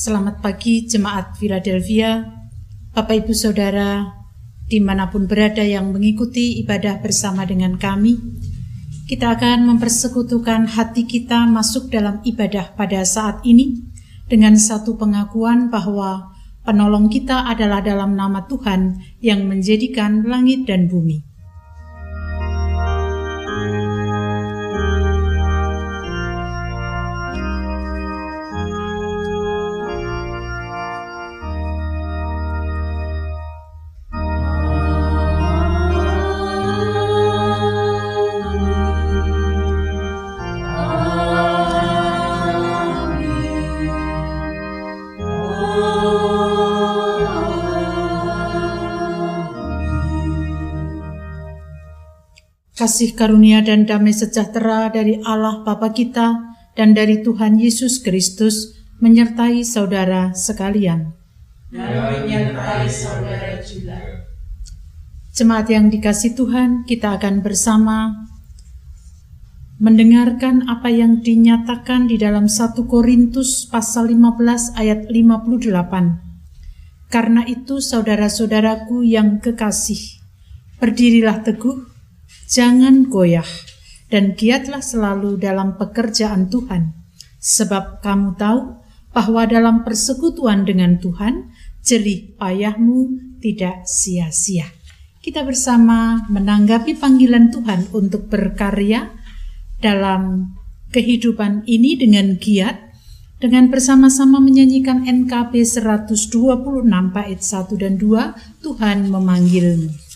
Selamat pagi jemaat Philadelphia, Bapak Ibu Saudara, di mana pun berada yang mengikuti ibadah bersama dengan kami. Kita akan mempersekutukan hati kita masuk dalam ibadah pada saat ini dengan satu pengakuan bahwa penolong kita adalah dalam nama Tuhan yang menjadikan langit dan bumi. Kasih karunia dan damai sejahtera dari Allah Bapa kita dan dari Tuhan Yesus Kristus menyertai saudara sekalian. Dan menyertai saudara juga. Jemaat yang dikasih Tuhan, kita akan bersama mendengarkan apa yang dinyatakan di dalam 1 Korintus pasal 15 ayat 58. Karena itu saudara-saudaraku yang kekasih, berdirilah teguh Jangan goyah dan giatlah selalu dalam pekerjaan Tuhan, sebab kamu tahu bahwa dalam persekutuan dengan Tuhan, jerih payahmu tidak sia-sia. Kita bersama menanggapi panggilan Tuhan untuk berkarya dalam kehidupan ini dengan giat, dengan bersama-sama menyanyikan NKB 126 bait 1 dan 2, Tuhan memanggilmu.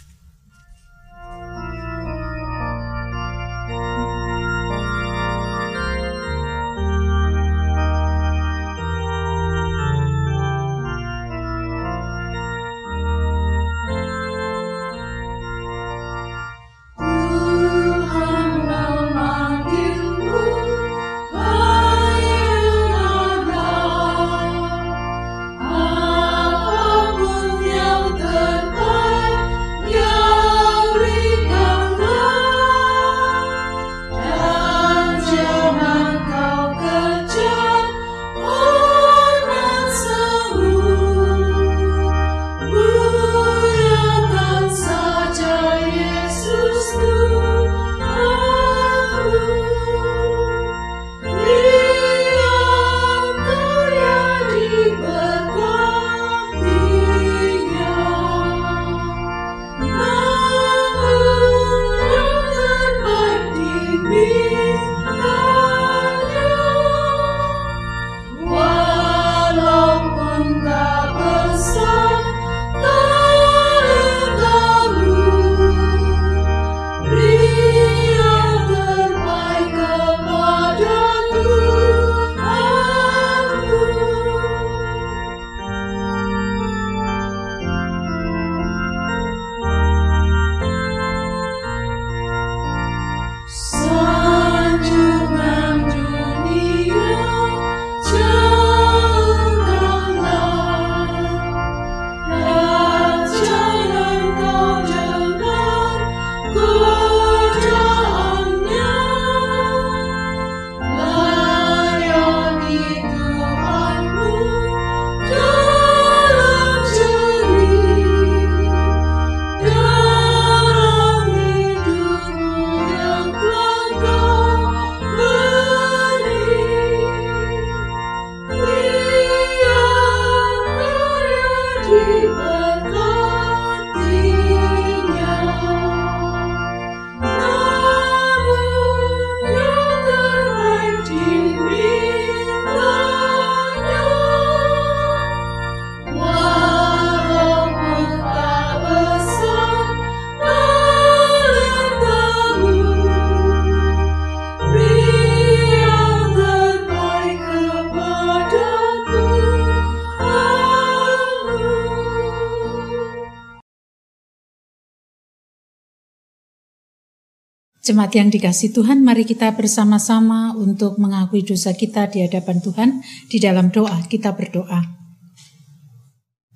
Jemaat yang dikasih Tuhan, mari kita bersama-sama untuk mengakui dosa kita di hadapan Tuhan. Di dalam doa, kita berdoa.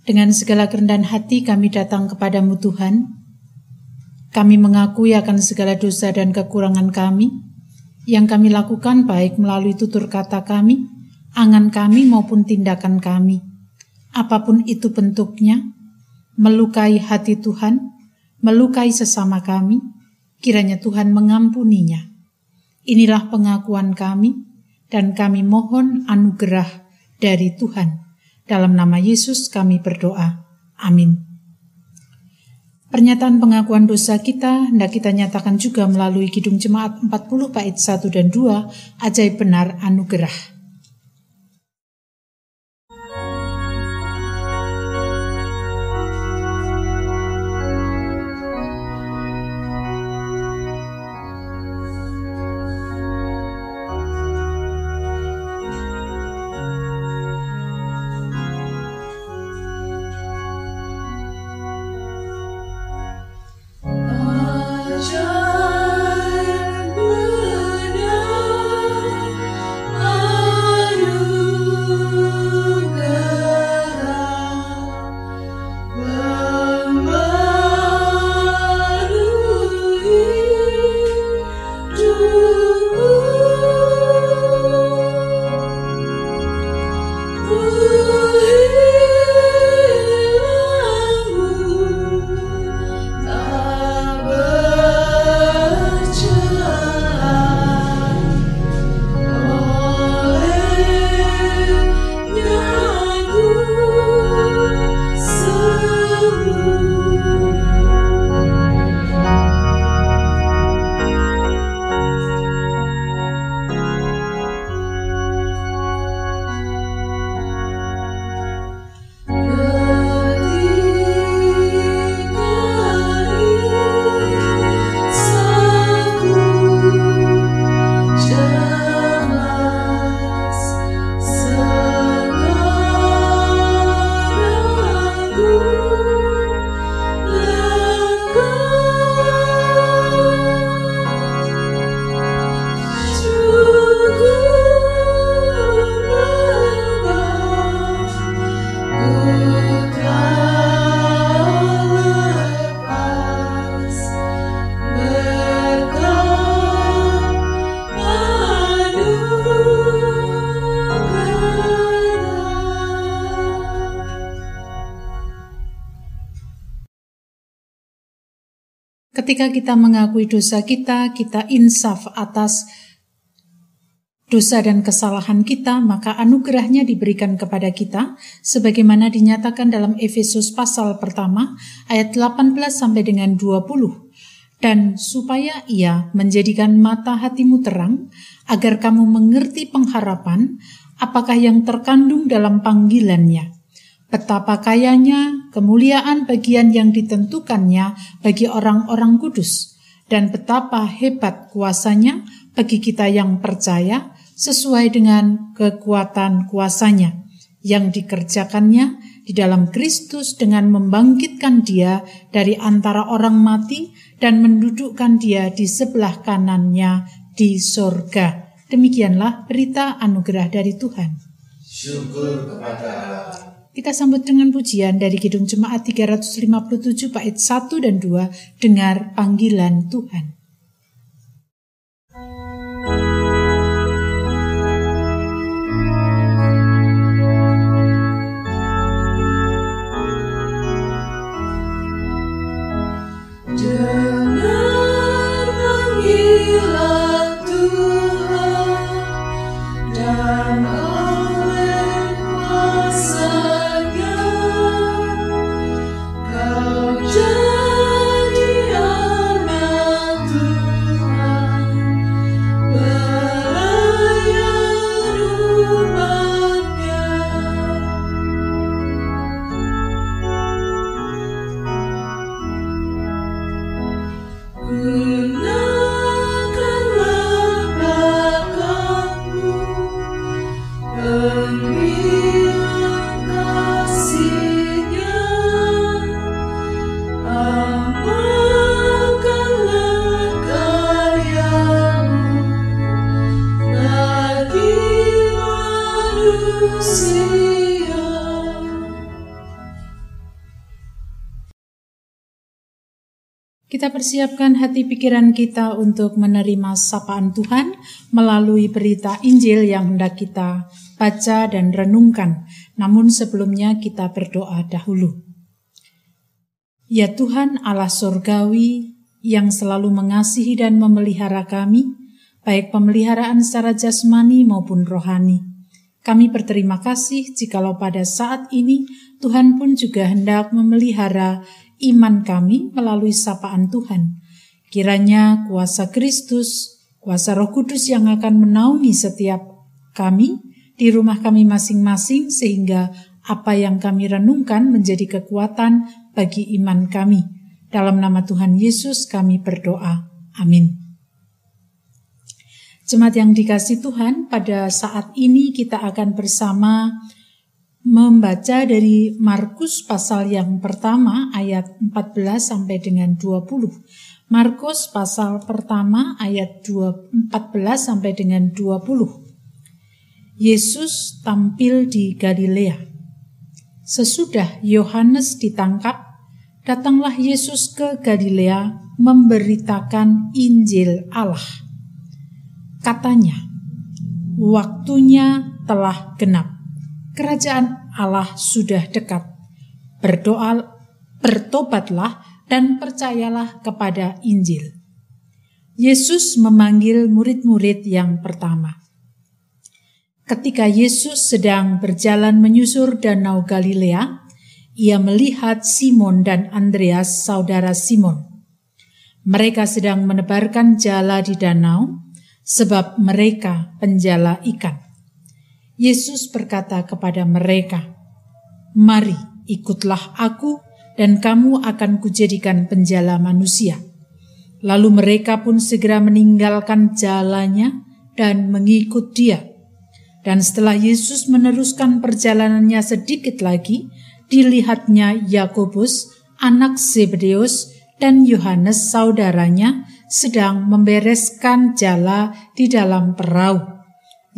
Dengan segala kerendahan hati kami datang kepadamu Tuhan. Kami mengakui akan segala dosa dan kekurangan kami yang kami lakukan baik melalui tutur kata kami angan kami maupun tindakan kami, apa pun itu bentuknya, melukai hati Tuhan, melukai sesama kami, kiranya Tuhan mengampuninya. Inilah pengakuan kami, dan kami mohon anugerah dari Tuhan. Dalam nama Yesus kami berdoa. Amin. Pernyataan pengakuan dosa kita hendak kita nyatakan juga melalui Kidung Jemaat 40 bait 1 dan 2, ajaib benar anugerah. Ketika kita mengakui dosa kita, kita insaf atas dosa dan kesalahan kita, maka anugerahnya diberikan kepada kita, sebagaimana dinyatakan dalam Efesus pasal pertama, ayat 18 sampai dengan 20. Dan supaya ia menjadikan mata hatimu terang, agar kamu mengerti pengharapan, apakah yang terkandung dalam panggilannya, Betapa kayanya kemuliaan bagian yang ditentukannya bagi orang-orang kudus, dan betapa hebat kuasanya bagi kita yang percaya sesuai dengan kekuatan kuasanya yang dikerjakannya di dalam Kristus dengan membangkitkan dia dari antara orang mati dan mendudukkan dia di sebelah kanannya di sorga. Demikianlah berita anugerah dari Tuhan. Syukur kepada Allah. Kita sambut dengan pujian dari Kidung Jemaat 357 bait 1 dan 2, dengar panggilan Tuhan. Kita persiapkan hati pikiran kita untuk menerima sapaan Tuhan melalui berita Injil yang hendak kita baca dan renungkan. Namun sebelumnya kita berdoa dahulu. Ya Tuhan Allah Surgawi yang selalu mengasihi dan memelihara kami, baik pemeliharaan secara jasmani maupun rohani. Kami berterima kasih jikalau pada saat ini Tuhan pun juga hendak memelihara iman kami melalui sapaan Tuhan. Kiranya kuasa Kristus, kuasa Roh Kudus yang akan menaungi setiap kami di rumah kami masing-masing sehingga apa yang kami renungkan menjadi kekuatan bagi iman kami. Dalam nama Tuhan Yesus kami berdoa. Amin. Jemaat yang dikasih Tuhan, pada saat ini kita akan bersama membaca dari Markus pasal yang pertama ayat 14 sampai dengan 20. Markus pasal pertama ayat 14 sampai dengan 20. Yesus tampil di Galilea. Sesudah Yohanes ditangkap, datanglah Yesus ke Galilea memberitakan Injil Allah Katanya, waktunya telah genap. Kerajaan Allah sudah dekat. Berdoa, bertobatlah dan percayalah kepada Injil. Yesus memanggil murid-murid yang pertama. Ketika Yesus sedang berjalan menyusur Danau Galilea, ia melihat Simon dan Andreas, saudara Simon. Mereka sedang menebarkan jala di danau, sebab mereka penjala ikan. Yesus berkata kepada mereka, "Mari, ikutlah aku, dan kamu akan kujadikan penjala manusia." Lalu mereka pun segera meninggalkan jalannya dan mengikut dia. Dan setelah Yesus meneruskan perjalanannya sedikit lagi, dilihatnya Yakobus, anak Zebedeus, dan Yohanes saudaranya sedang membereskan jala di dalam perahu.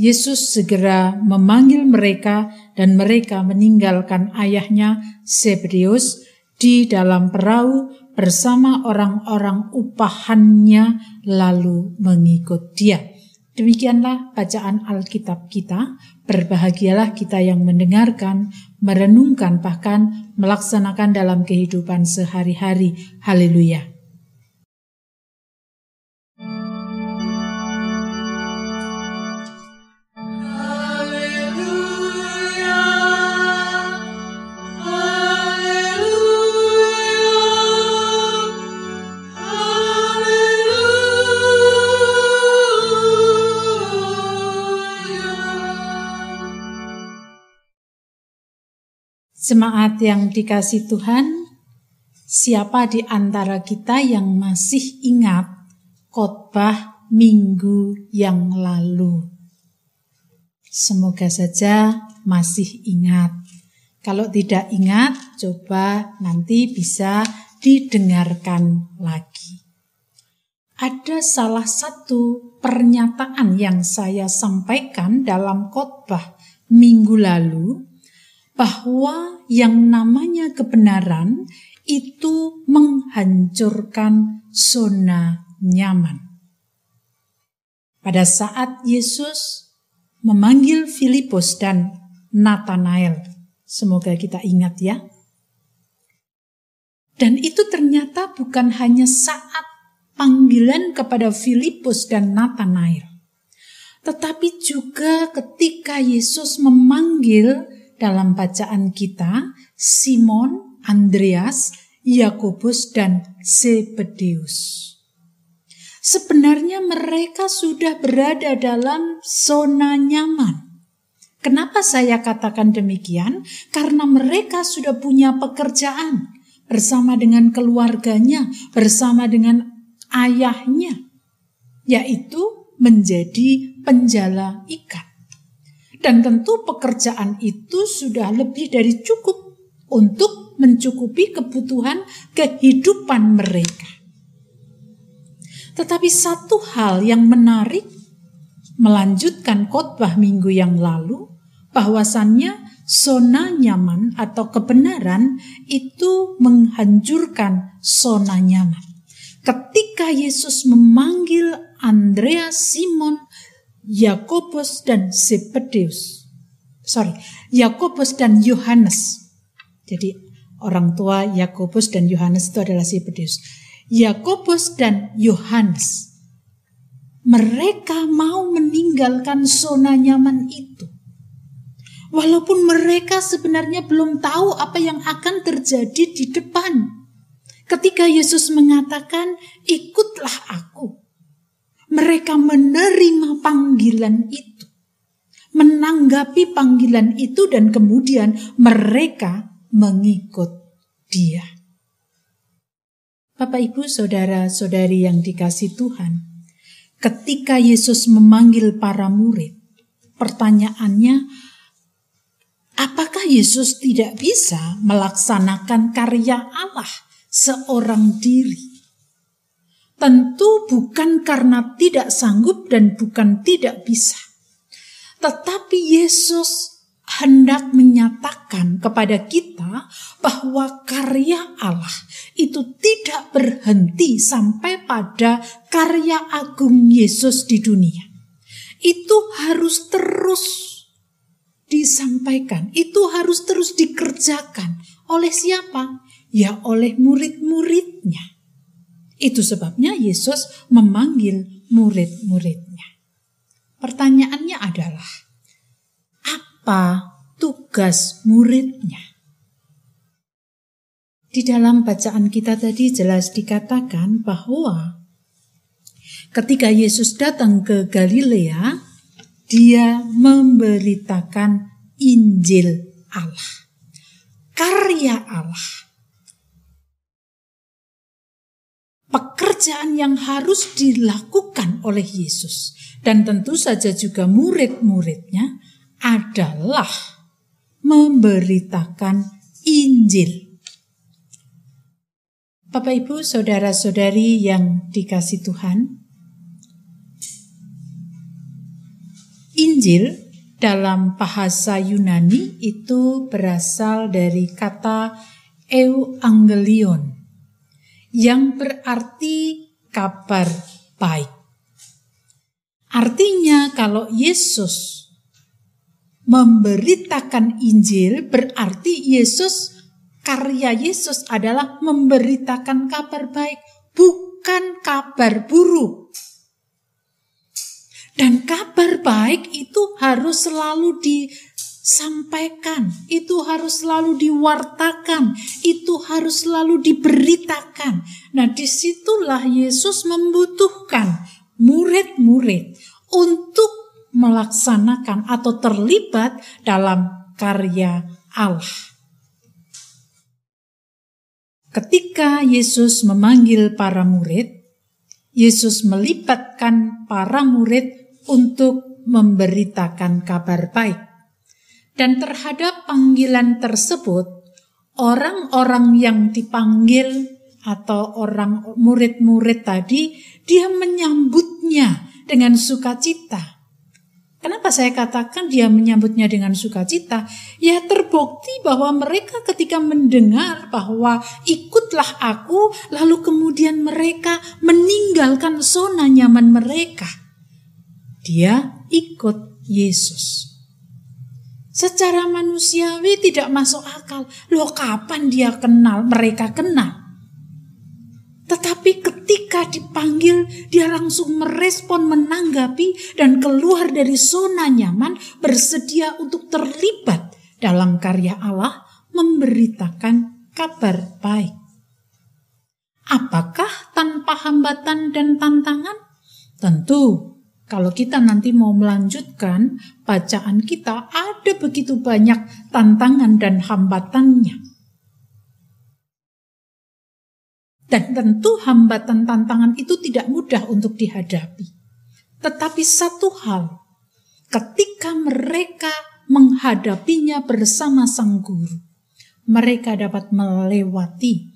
Yesus segera memanggil mereka dan mereka meninggalkan ayahnya Zebedeus di dalam perahu bersama orang-orang upahannya lalu mengikut dia. Demikianlah bacaan Alkitab kita. Berbahagialah kita yang mendengarkan, merenungkan, bahkan melaksanakan dalam kehidupan sehari-hari. Haleluya! Jemaat yang dikasih Tuhan, siapa di antara kita yang masih ingat khotbah minggu yang lalu? Semoga saja masih ingat. Kalau tidak ingat, coba nanti bisa didengarkan lagi. Ada salah satu pernyataan yang saya sampaikan dalam khotbah minggu lalu bahwa yang namanya kebenaran itu menghancurkan zona nyaman. Pada saat Yesus memanggil Filipus dan Nathanael, semoga kita ingat ya. Dan itu ternyata bukan hanya saat panggilan kepada Filipus dan Nathanael, tetapi juga ketika Yesus memanggil dalam bacaan kita Simon, Andreas, Yakobus dan Zebedeus. Sebenarnya mereka sudah berada dalam zona nyaman. Kenapa saya katakan demikian? Karena mereka sudah punya pekerjaan bersama dengan keluarganya, bersama dengan ayahnya, yaitu menjadi penjala ikan. Dan tentu pekerjaan itu sudah lebih dari cukup untuk mencukupi kebutuhan kehidupan mereka. Tetapi satu hal yang menarik melanjutkan khotbah minggu yang lalu bahwasannya zona nyaman atau kebenaran itu menghancurkan zona nyaman. ketika Yesus memanggil Andreas, Simon, Yakobus dan Zebedeus. Sorry, Yakobus dan Yohanes. Jadi orang tua Yakobus dan Yohanes itu adalah Zebedeus. Yakobus dan Yohanes. Mereka mau meninggalkan zona nyaman itu. Walaupun mereka sebenarnya belum tahu apa yang akan terjadi di depan. Ketika Yesus mengatakan, "Ikutlah Aku." Mereka menerima panggilan itu. Menanggapi panggilan itu dan kemudian mereka mengikut Dia. Bapak, ibu, saudara-saudari yang dikasih Tuhan, ketika Yesus memanggil para murid, pertanyaannya, apakah Yesus tidak bisa melaksanakan karya Allah seorang diri. Tentu bukan karena tidak sanggup dan bukan tidak bisa. Tetapi Yesus hendak menyatakan kepada kita bahwa karya Allah itu tidak berhenti sampai pada karya agung Yesus di dunia. Itu harus terus disampaikan, itu harus terus dikerjakan. Oleh siapa? ya oleh murid-muridnya. Itu sebabnya Yesus memanggil murid-muridnya. Pertanyaannya adalah, apa tugas muridnya? Di dalam bacaan kita tadi jelas dikatakan bahwa ketika Yesus datang ke Galilea, dia memberitakan Injil Allah. Karya Allah pekerjaan yang harus dilakukan oleh Yesus dan tentu saja juga murid-muridnya adalah memberitakan Injil. Bapak Ibu, saudara-saudari yang dikasih Tuhan, Injil dalam bahasa Yunani itu berasal dari kata euangelion yang berarti kabar baik. Artinya kalau Yesus memberitakan Injil berarti Yesus karya Yesus adalah memberitakan kabar baik, bukan kabar buruk. Dan kabar baik itu harus selalu di sampaikan, itu harus selalu diwartakan, itu harus selalu diberitakan. Nah, di situlah Yesus membutuhkan murid-murid untuk melaksanakan atau terlibat dalam karya Allah. Ketika Yesus memanggil para murid, Yesus melibatkan para murid untuk memberitakan kabar baik. Dan terhadap panggilan tersebut, orang-orang yang dipanggil atau orang murid-murid tadi, dia menyambutnya dengan sukacita. Kenapa saya katakan dia menyambutnya dengan sukacita? Ya terbukti bahwa mereka ketika mendengar bahwa ikutlah aku, lalu kemudian mereka meninggalkan zona nyaman mereka. Dia ikut Yesus. Secara manusiawi tidak masuk akal. Loh kapan dia kenal, mereka kenal. Tetapi ketika dipanggil, dia langsung merespon, menanggapi, dan keluar dari zona nyaman, bersedia untuk terlibat dalam karya Allah, memberitakan kabar baik. Apakah tanpa hambatan dan tantangan? Tentu kalau kita nanti mau melanjutkan bacaan kita, ada begitu banyak tantangan dan hambatannya. Dan tentu hambatan tantangan itu tidak mudah untuk dihadapi. Tetapi satu hal, ketika mereka menghadapinya bersama sang guru, mereka dapat melewati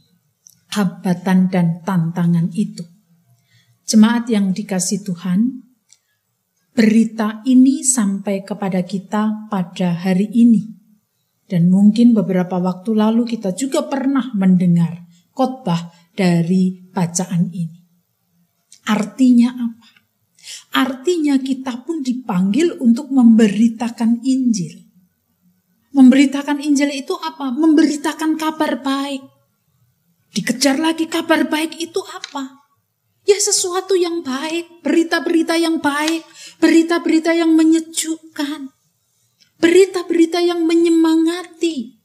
hambatan dan tantangan itu. Jemaat yang dikasih Tuhan, berita ini sampai kepada kita pada hari ini. Dan mungkin beberapa waktu lalu kita juga pernah mendengar khotbah dari bacaan ini. Artinya apa? Artinya kita pun dipanggil untuk memberitakan Injil. Memberitakan Injil itu apa? Memberitakan kabar baik. Dikejar lagi kabar baik itu apa? Ya sesuatu yang baik, berita-berita yang baik, berita-berita yang menyejukkan, berita-berita yang menyemangati.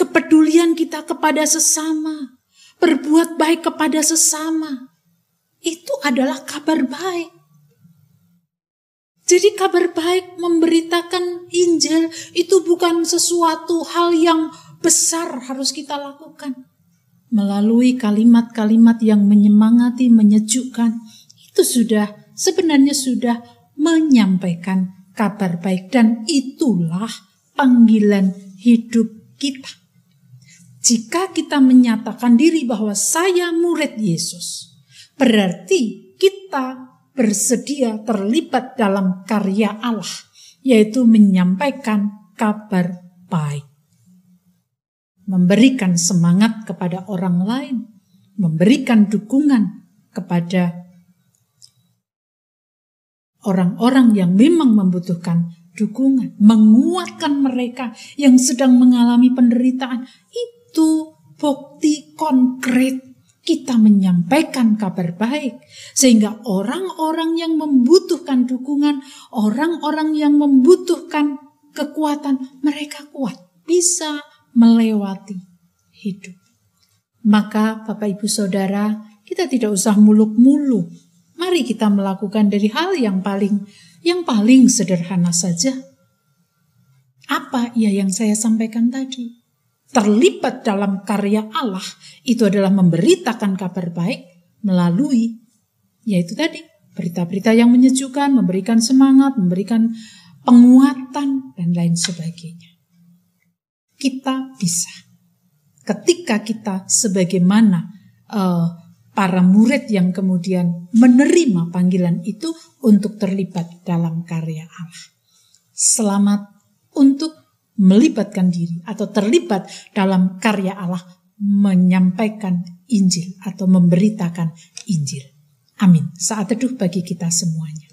Kepedulian kita kepada sesama, berbuat baik kepada sesama, itu adalah kabar baik. Jadi kabar baik memberitakan Injil itu bukan sesuatu hal yang besar harus kita lakukan. Melalui kalimat-kalimat yang menyemangati, menyejukkan, itu sudah sebenarnya sudah menyampaikan kabar baik dan itulah panggilan hidup kita. Jika kita menyatakan diri bahwa saya murid Yesus, berarti kita bersedia terlibat dalam karya Allah, yaitu menyampaikan kabar baik. Memberikan semangat kepada orang lain, memberikan dukungan kepada orang-orang yang memang membutuhkan dukungan, menguatkan mereka yang sedang mengalami penderitaan. Itu bukti konkret kita menyampaikan kabar baik, sehingga orang-orang yang membutuhkan dukungan, orang-orang yang membutuhkan kekuatan, mereka kuat, bisa melewati hidup. Maka, Bapak Ibu Saudara, kita tidak usah muluk-muluk. Mari kita melakukan dari hal yang paling yang paling sederhana saja. Apa ya yang saya sampaikan tadi? terlibat dalam karya Allah itu adalah memberitakan kabar baik melalui yaitu tadi berita-berita yang menyejukkan, memberikan semangat, memberikan penguatan dan lain sebagainya. Kita bisa ketika kita sebagaimana uh, para murid yang kemudian menerima panggilan itu untuk terlibat dalam karya Allah. Selamat untuk melibatkan diri atau terlibat dalam karya Allah menyampaikan Injil atau memberitakan Injil. Amin. Saat teduh bagi kita semuanya.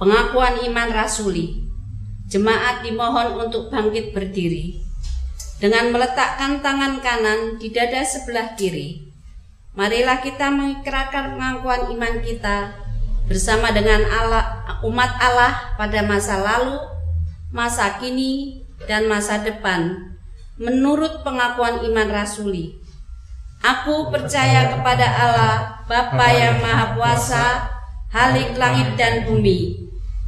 Pengakuan iman rasuli. Jemaat dimohon untuk bangkit berdiri dengan meletakkan tangan kanan di dada sebelah kiri. Marilah kita mengikrarkan pengakuan iman kita bersama dengan Allah, umat Allah pada masa lalu, masa kini, dan masa depan menurut pengakuan iman rasuli. Aku percaya kepada Allah, Bapa yang Maha Kuasa, Halik langit dan bumi,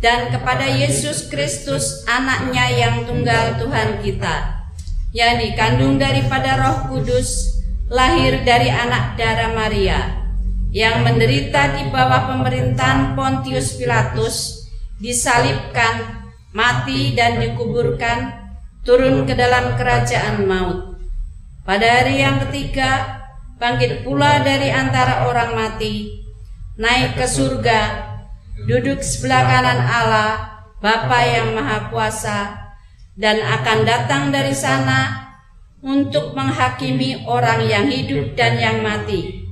dan kepada Yesus Kristus anaknya yang tunggal Tuhan kita yang dikandung daripada roh kudus lahir dari anak darah Maria yang menderita di bawah pemerintahan Pontius Pilatus disalibkan mati dan dikuburkan turun ke dalam kerajaan maut. Pada hari yang ketiga bangkit pula dari antara orang mati naik ke surga duduk sebelah kanan Allah, Bapa yang Maha Kuasa, dan akan datang dari sana untuk menghakimi orang yang hidup dan yang mati.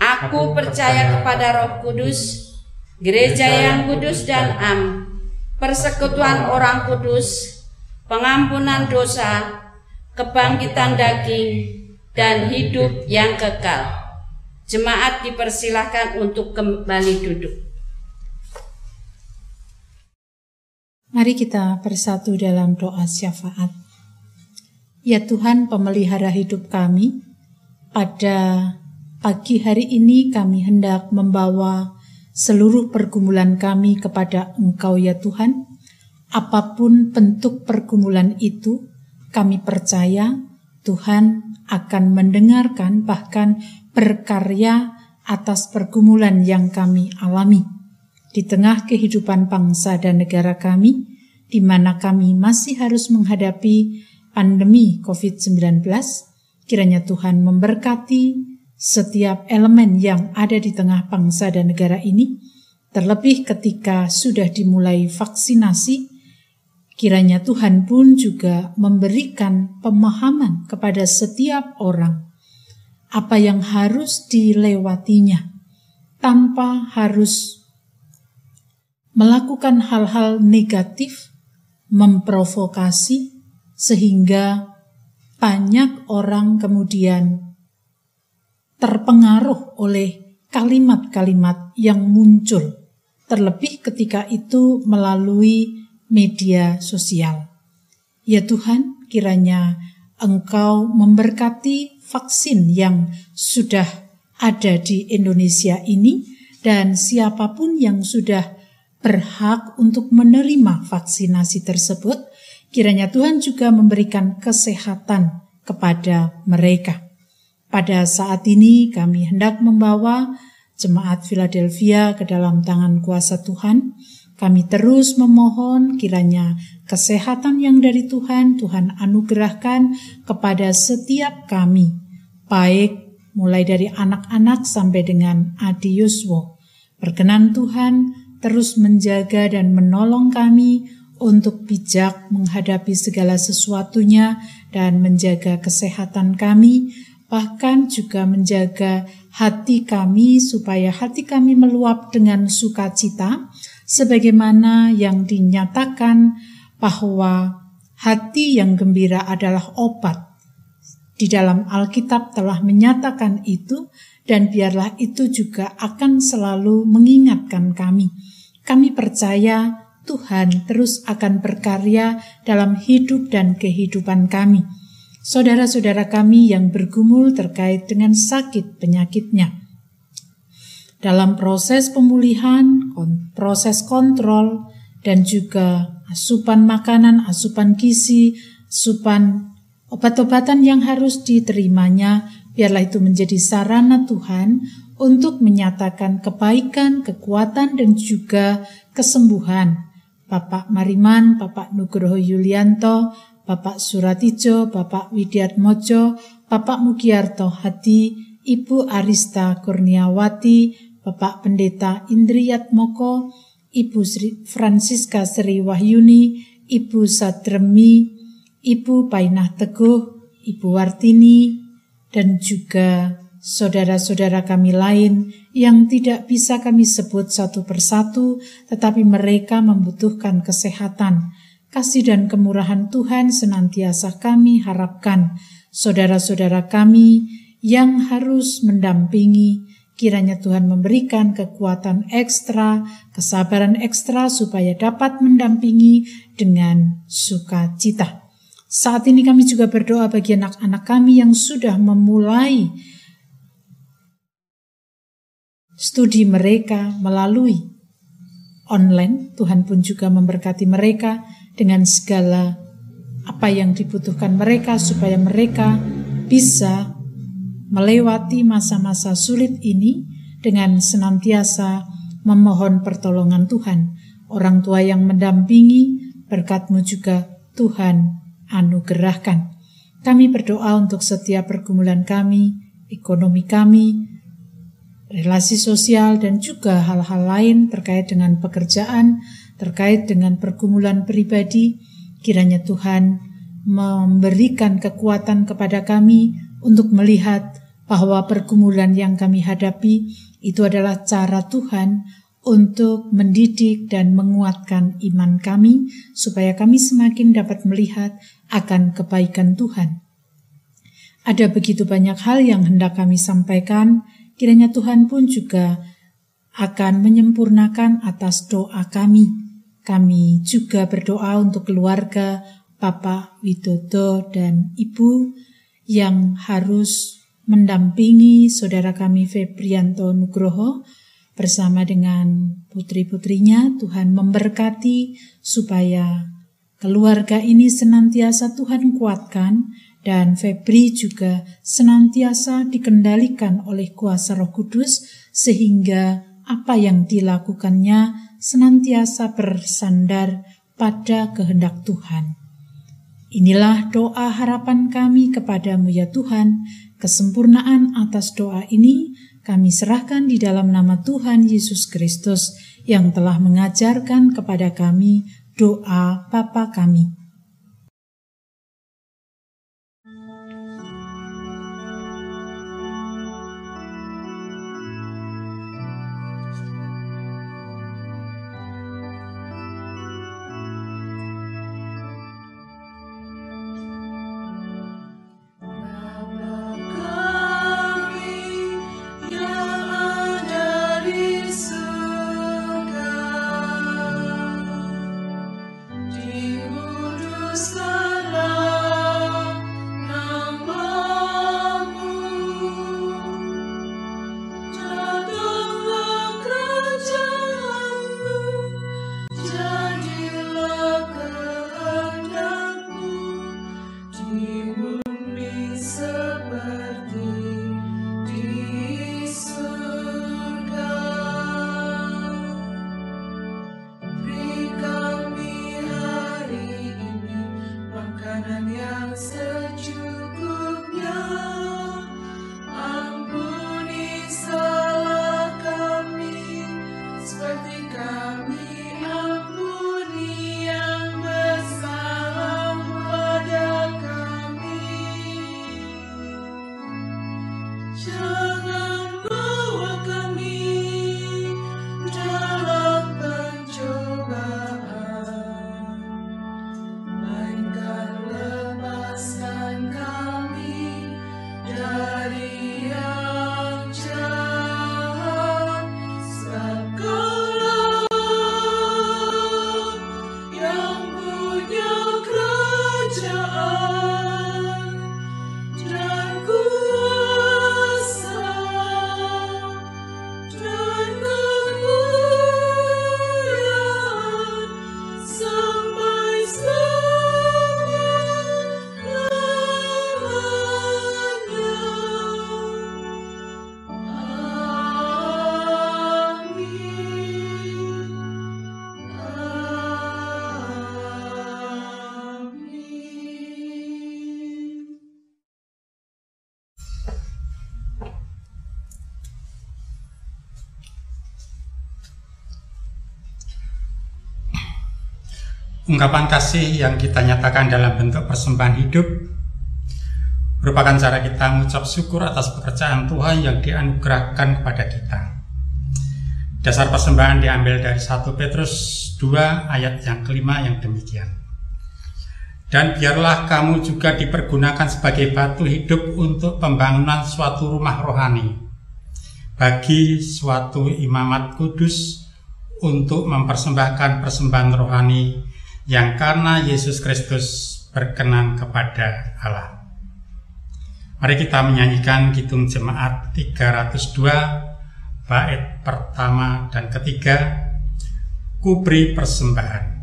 Aku percaya kepada Roh Kudus, gereja yang kudus dan am, persekutuan orang kudus, pengampunan dosa, kebangkitan daging, dan hidup yang kekal. Jemaat dipersilahkan untuk kembali duduk. Mari kita bersatu dalam doa syafaat. Ya Tuhan pemelihara hidup kami, pada pagi hari ini kami hendak membawa seluruh pergumulan kami kepada Engkau ya Tuhan. Apa pun bentuk pergumulan itu, kami percaya Tuhan akan mendengarkan bahkan berkarya atas pergumulan yang kami alami. Di tengah kehidupan bangsa dan negara kami, di mana kami masih harus menghadapi pandemi COVID-19, kiranya Tuhan memberkati setiap elemen yang ada di tengah bangsa dan negara ini, terlebih ketika sudah dimulai vaksinasi, kiranya Tuhan pun juga memberikan pemahaman kepada setiap orang apa yang harus dilewatinya tanpa harus melakukan hal-hal negatif, memprovokasi, sehingga banyak orang kemudian terpengaruh oleh kalimat-kalimat yang muncul, terlebih ketika itu melalui media sosial. Ya Tuhan, kiranya Engkau memberkati vaksin yang sudah ada di Indonesia ini dan siapa pun yang sudah berhak untuk menerima vaksinasi tersebut, kiranya Tuhan juga memberikan kesehatan kepada mereka. Pada saat ini kami hendak membawa jemaat Philadelphia ke dalam tangan kuasa Tuhan. Kami terus memohon kiranya kesehatan yang dari Tuhan, Tuhan anugerahkan kepada setiap kami, baik mulai dari anak-anak sampai dengan Adi Yuswo. Perkenan Tuhan terus menjaga dan menolong kami untuk bijak menghadapi segala sesuatunya dan menjaga kesehatan kami bahkan juga menjaga hati kami supaya hati kami meluap dengan sukacita sebagaimana yang dinyatakan bahwa hati yang gembira adalah obat. Di dalam Alkitab telah menyatakan itu dan biarlah itu juga akan selalu mengingatkan kami. Kami percaya Tuhan terus akan berkarya dalam hidup dan kehidupan kami saudara-saudara kami yang bergumul terkait dengan sakit penyakitnya. Dalam proses pemulihan, proses kontrol, dan juga asupan makanan, asupan gizi, asupan obat-obatan yang harus diterimanya, biarlah itu menjadi sarana Tuhan untuk menyatakan kebaikan, kekuatan, dan juga kesembuhan. Bapak Mariman, Bapak Nugroho Yulianto, Bapak Suratijo, Bapak Widiat Mojo, Bapak Mugiarto Hadi, Ibu Arista Kurniawati, Bapak Pendeta Indriyat Moko, Ibu Sri Francisca Sri Wahyuni, Ibu Sadremi, Ibu Painah Teguh, Ibu Wartini, dan juga saudara-saudara kami lain yang tidak bisa kami sebut satu persatu, tetapi mereka membutuhkan kesehatan kasih dan kemurahan Tuhan senantiasa kami harapkan. Saudara-saudara kami yang harus mendampingi, kiranya Tuhan memberikan kekuatan ekstra, kesabaran ekstra supaya dapat mendampingi dengan sukacita. Saat ini kami juga berdoa bagi anak-anak kami yang sudah memulai studi mereka melalui online. Tuhan pun juga memberkati mereka dengan segala apa yang dibutuhkan mereka supaya mereka bisa melewati masa-masa sulit ini dengan senantiasa memohon pertolongan Tuhan. Orang tua yang mendampingi, berkatmu juga Tuhan anugerahkan. Kami berdoa untuk setiap pergumulan kami, ekonomi kami, relasi sosial, dan juga hal-hal lain terkait dengan pekerjaan, terkait dengan pergumulan pribadi. Kiranya Tuhan memberikan kekuatan kepada kami untuk melihat bahwa pergumulan yang kami hadapi itu adalah cara Tuhan untuk mendidik dan menguatkan iman kami, supaya kami semakin dapat melihat akan kebaikan Tuhan. Ada begitu banyak hal yang hendak kami sampaikan, kiranya Tuhan pun juga akan menyempurnakan atas doa kami. Kami juga berdoa untuk keluarga Bapak Widodo dan Ibu yang harus mendampingi saudara kami Febrianto Nugroho bersama dengan putri-putrinya. Tuhan memberkati supaya keluarga ini senantiasa Tuhan kuatkan dan Febri juga senantiasa dikendalikan oleh kuasa Roh Kudus sehingga apa yang dilakukannya senantiasa bersandar pada kehendak Tuhan. Inilah doa harapan kami kepadamu ya Tuhan. Kesempurnaan atas doa ini kami serahkan di dalam nama Tuhan Yesus Kristus yang telah mengajarkan kepada kami doa Bapa kami. Ungkapan kasih yang kita nyatakan dalam bentuk persembahan hidup merupakan cara kita mengucap syukur atas pekerjaan Tuhan yang dianugerahkan kepada kita. Dasar persembahan diambil dari 1 Petrus 2 ayat yang kelima yang demikian. Dan biarlah kamu juga dipergunakan sebagai batu hidup untuk pembangunan suatu rumah rohani bagi suatu imamat kudus untuk mempersembahkan persembahan rohani yang karena Yesus Kristus berkenan kepada Allah. Mari kita menyanyikan Kidung Jemaat 302 bait pertama dan ketiga Kubri Persembahan.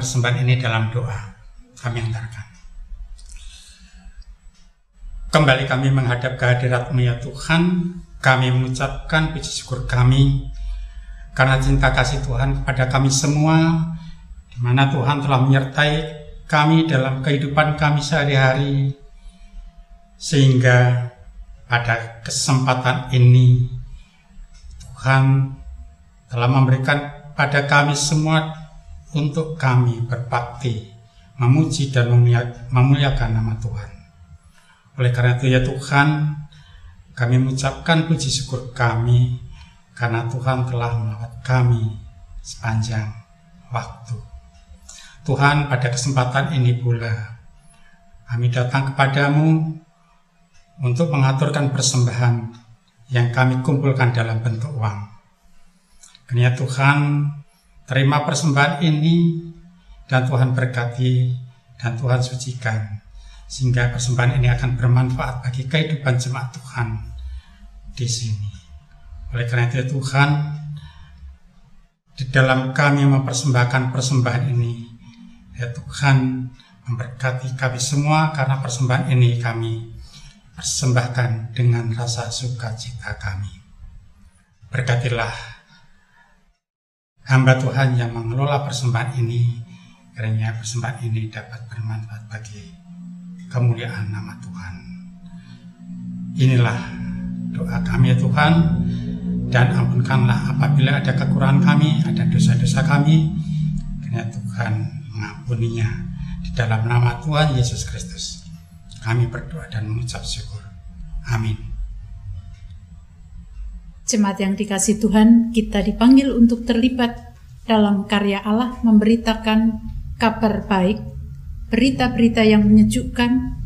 Persembahan ini dalam doa. Kami antarkan. Kembali kami menghadap kehadiratmu ya Tuhan, kami mengucapkan puji syukur kami karena cinta kasih Tuhan kepada kami semua, di mana Tuhan telah menyertai kami dalam kehidupan kami sehari-hari, sehingga pada kesempatan ini Tuhan telah memberikan pada kami semua untuk kami berbakti, memuji dan memuliakan nama Tuhan. Oleh karena itu ya Tuhan, kami mengucapkan puji syukur kami karena Tuhan telah melawat kami sepanjang waktu. Tuhan pada kesempatan ini pula kami datang kepadamu untuk mengaturkan persembahan yang kami kumpulkan dalam bentuk uang. Kenia Tuhan Terima persembahan ini dan Tuhan berkati dan Tuhan sucikan sehingga persembahan ini akan bermanfaat bagi kehidupan jemaat Tuhan di sini. Oleh karena itu Tuhan di dalam kami mempersembahkan persembahan ini ya Tuhan memberkati kami semua karena persembahan ini kami persembahkan dengan rasa sukacita kami. Berkatilah hamba Tuhan yang mengelola persembahan ini, kiranya persembahan ini dapat bermanfaat bagi kemuliaan nama Tuhan. Inilah doa kami ya Tuhan, dan ampunkanlah apabila ada kekurangan kami, ada dosa-dosa kami, kiranya Tuhan mengampuninya di dalam nama Tuhan Yesus Kristus. Kami berdoa dan mengucap syukur. Amin. Jemaat yang dikasih Tuhan, kita dipanggil untuk terlibat dalam karya Allah memberitakan kabar baik, berita-berita yang menyejukkan,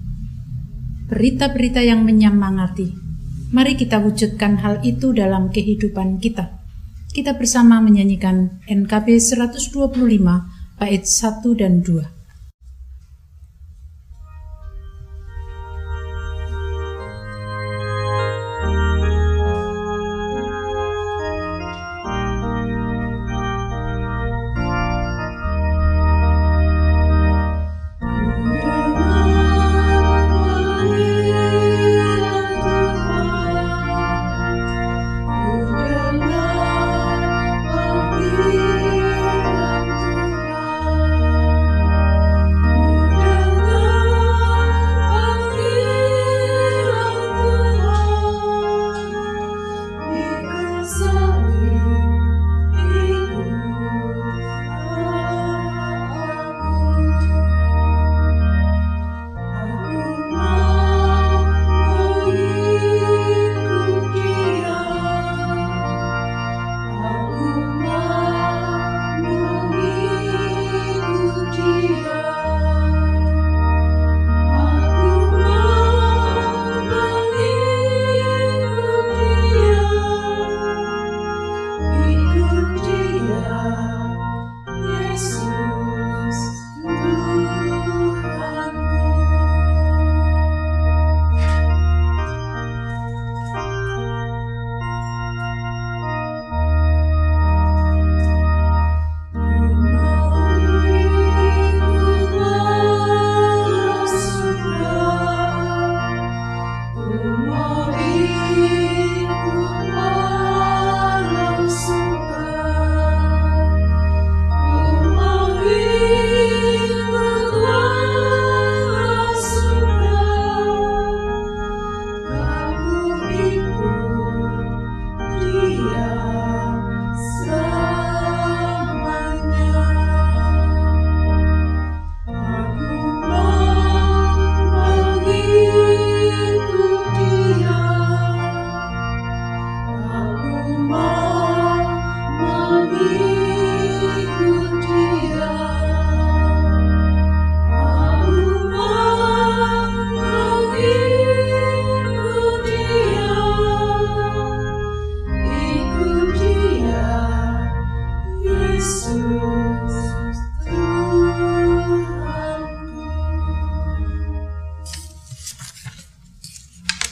berita-berita yang menyemangati. Mari kita wujudkan hal itu dalam kehidupan kita. Kita bersama menyanyikan NKB 125 bait 1 dan 2.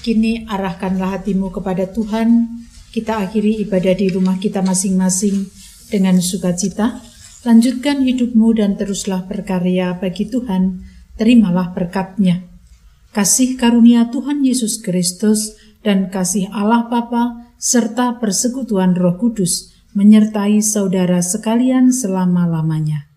Kini arahkanlah hatimu kepada Tuhan. Kita akhiri ibadah di rumah kita masing-masing dengan sukacita. Lanjutkan hidupmu dan teruslah berkarya bagi Tuhan, terimalah berkatnya. Kasih karunia Tuhan Yesus Kristus dan kasih Allah Bapa serta persekutuan Roh Kudus menyertai saudara sekalian selama-lamanya.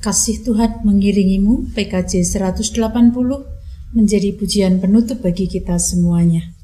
Kasih Tuhan mengiringimu PKJ 180 menjadi pujian penutup bagi kita semuanya.